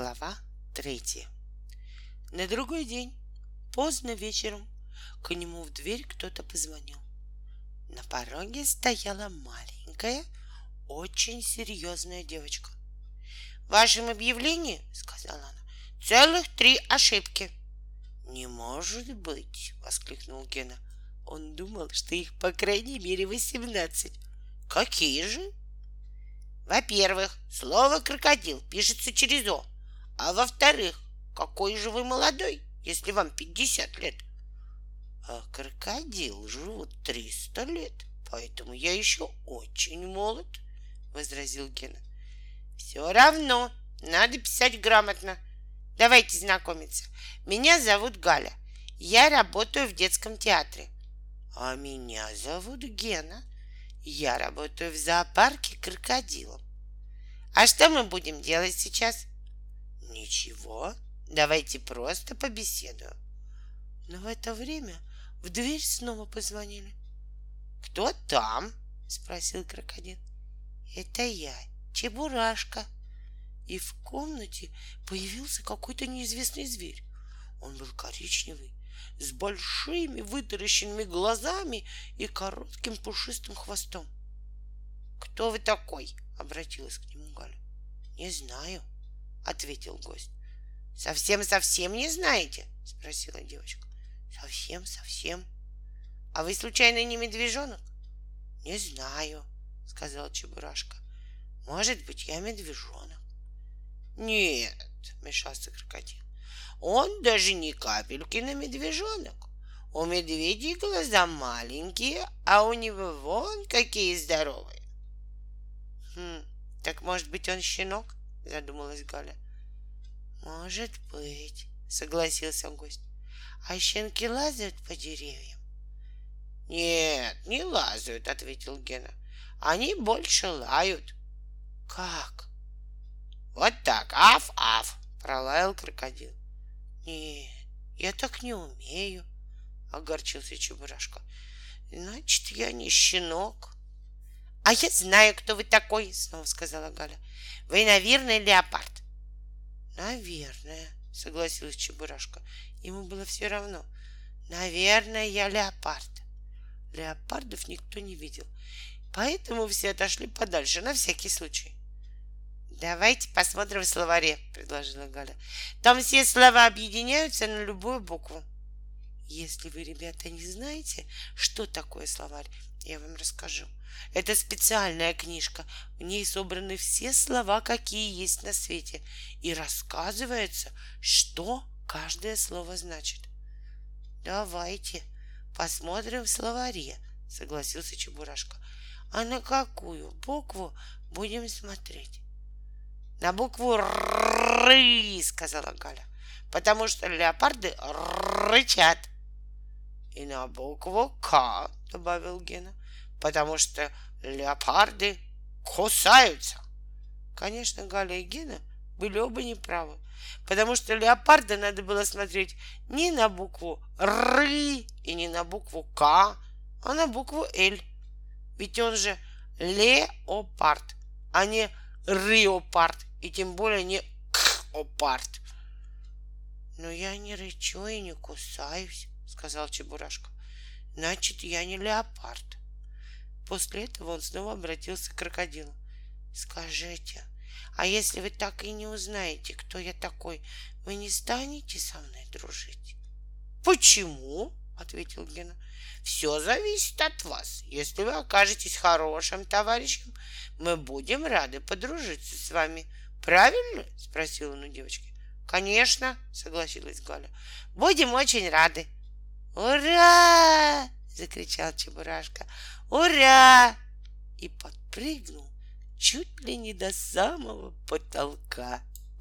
Глава третья. На другой день, поздно вечером, к нему в дверь кто-то позвонил. На пороге стояла маленькая, очень серьезная девочка. «В вашем объявлении, — сказала она, — целых три ошибки». «Не может быть!» — воскликнул Гена. Он думал, что их по крайней мере восемнадцать. «Какие же?» Во-первых, слово крокодил пишется через О. А во-вторых, какой же вы молодой, если вам 50 лет? А крокодил живут 300 лет, поэтому я еще очень молод, возразил Гена. Все равно, надо писать грамотно. Давайте знакомиться. Меня зовут Галя. Я работаю в детском театре. А меня зовут Гена. Я работаю в зоопарке крокодилом. А что мы будем делать сейчас? Ничего, давайте просто побеседуем. Но в это время в дверь снова позвонили. Кто там? спросил крокодил. Это я, Чебурашка. И в комнате появился какой-то неизвестный зверь. Он был коричневый, с большими вытаращенными глазами и коротким пушистым хвостом. «Кто вы такой?» — обратилась к нему Галя. «Не знаю», — ответил гость. «Совсем-совсем не знаете?» — спросила девочка. «Совсем-совсем». «А вы случайно не медвежонок?» «Не знаю», — сказал Чебурашка. «Может быть, я медвежонок». «Нет», — мешался крокодил. Он даже ни капельки на медвежонок. У медведей глаза маленькие, а у него вон какие здоровые. Хм, так может быть он щенок? Задумалась Галя. Может быть, согласился гость. А щенки лазают по деревьям? Нет, не лазают, ответил Гена. Они больше лают. Как? Вот так, аф-аф, пролаял крокодил. Нет, я так не умею, огорчился Чебурашка. Значит, я не щенок. А я знаю, кто вы такой, снова сказала Галя. Вы, наверное, леопард. Наверное, согласилась Чебурашка. Ему было все равно. Наверное, я леопард. Леопардов никто не видел, поэтому все отошли подальше на всякий случай. Давайте посмотрим в словаре, предложила Галя. Там все слова объединяются на любую букву. Если вы, ребята, не знаете, что такое словарь, я вам расскажу. Это специальная книжка. В ней собраны все слова, какие есть на свете. И рассказывается, что каждое слово значит. Давайте посмотрим в словаре, согласился Чебурашка. А на какую букву будем смотреть? На букву Р, сказала Галя, потому что леопарды рычат. И на букву К, добавил Гена, потому что леопарды кусаются. Конечно, Галя и Гена были оба неправы, потому что леопарда надо было смотреть не на букву Р и не на букву К, а на букву Л. Ведь он же леопард, а не риопард и тем более не копарт. Но я не рычу и не кусаюсь, сказал Чебурашка. Значит, я не леопард. После этого он снова обратился к крокодилу. Скажите, а если вы так и не узнаете, кто я такой, вы не станете со мной дружить? Почему? ответил Гена. Все зависит от вас. Если вы окажетесь хорошим товарищем, мы будем рады подружиться с вами. Правильно? спросил он у девочки. Конечно, согласилась Галя. Будем очень рады. Ура! закричал Чебурашка. Ура! И подпрыгнул чуть ли не до самого потолка.